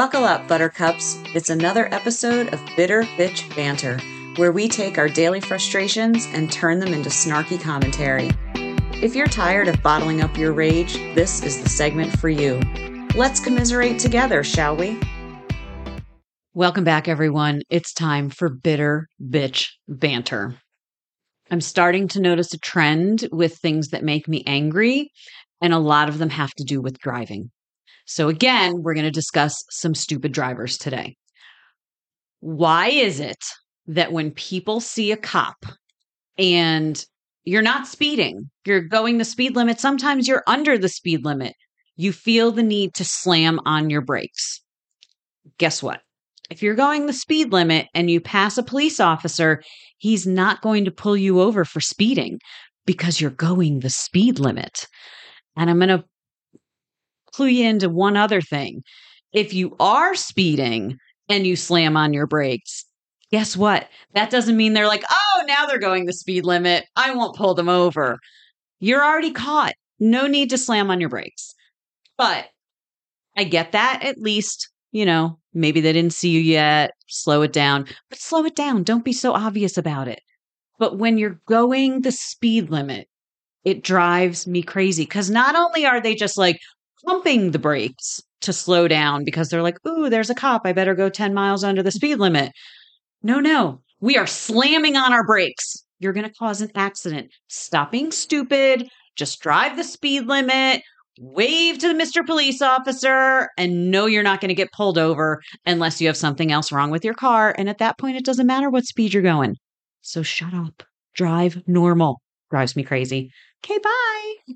Buckle up, Buttercups. It's another episode of Bitter Bitch Banter, where we take our daily frustrations and turn them into snarky commentary. If you're tired of bottling up your rage, this is the segment for you. Let's commiserate together, shall we? Welcome back, everyone. It's time for Bitter Bitch Banter. I'm starting to notice a trend with things that make me angry, and a lot of them have to do with driving. So, again, we're going to discuss some stupid drivers today. Why is it that when people see a cop and you're not speeding, you're going the speed limit, sometimes you're under the speed limit, you feel the need to slam on your brakes? Guess what? If you're going the speed limit and you pass a police officer, he's not going to pull you over for speeding because you're going the speed limit. And I'm going to clue you into one other thing. If you are speeding and you slam on your brakes, guess what? That doesn't mean they're like, oh, now they're going the speed limit. I won't pull them over. You're already caught. No need to slam on your brakes. But I get that at least, you know, maybe they didn't see you yet. Slow it down, but slow it down. Don't be so obvious about it. But when you're going the speed limit, it drives me crazy because not only are they just like, pumping the brakes to slow down because they're like, ooh, there's a cop. I better go 10 miles under the speed limit. No, no, we are slamming on our brakes. You're going to cause an accident. Stop being stupid. Just drive the speed limit, wave to the Mr. Police Officer, and know you're not going to get pulled over unless you have something else wrong with your car. And at that point, it doesn't matter what speed you're going. So shut up. Drive normal. Drives me crazy. Okay, bye.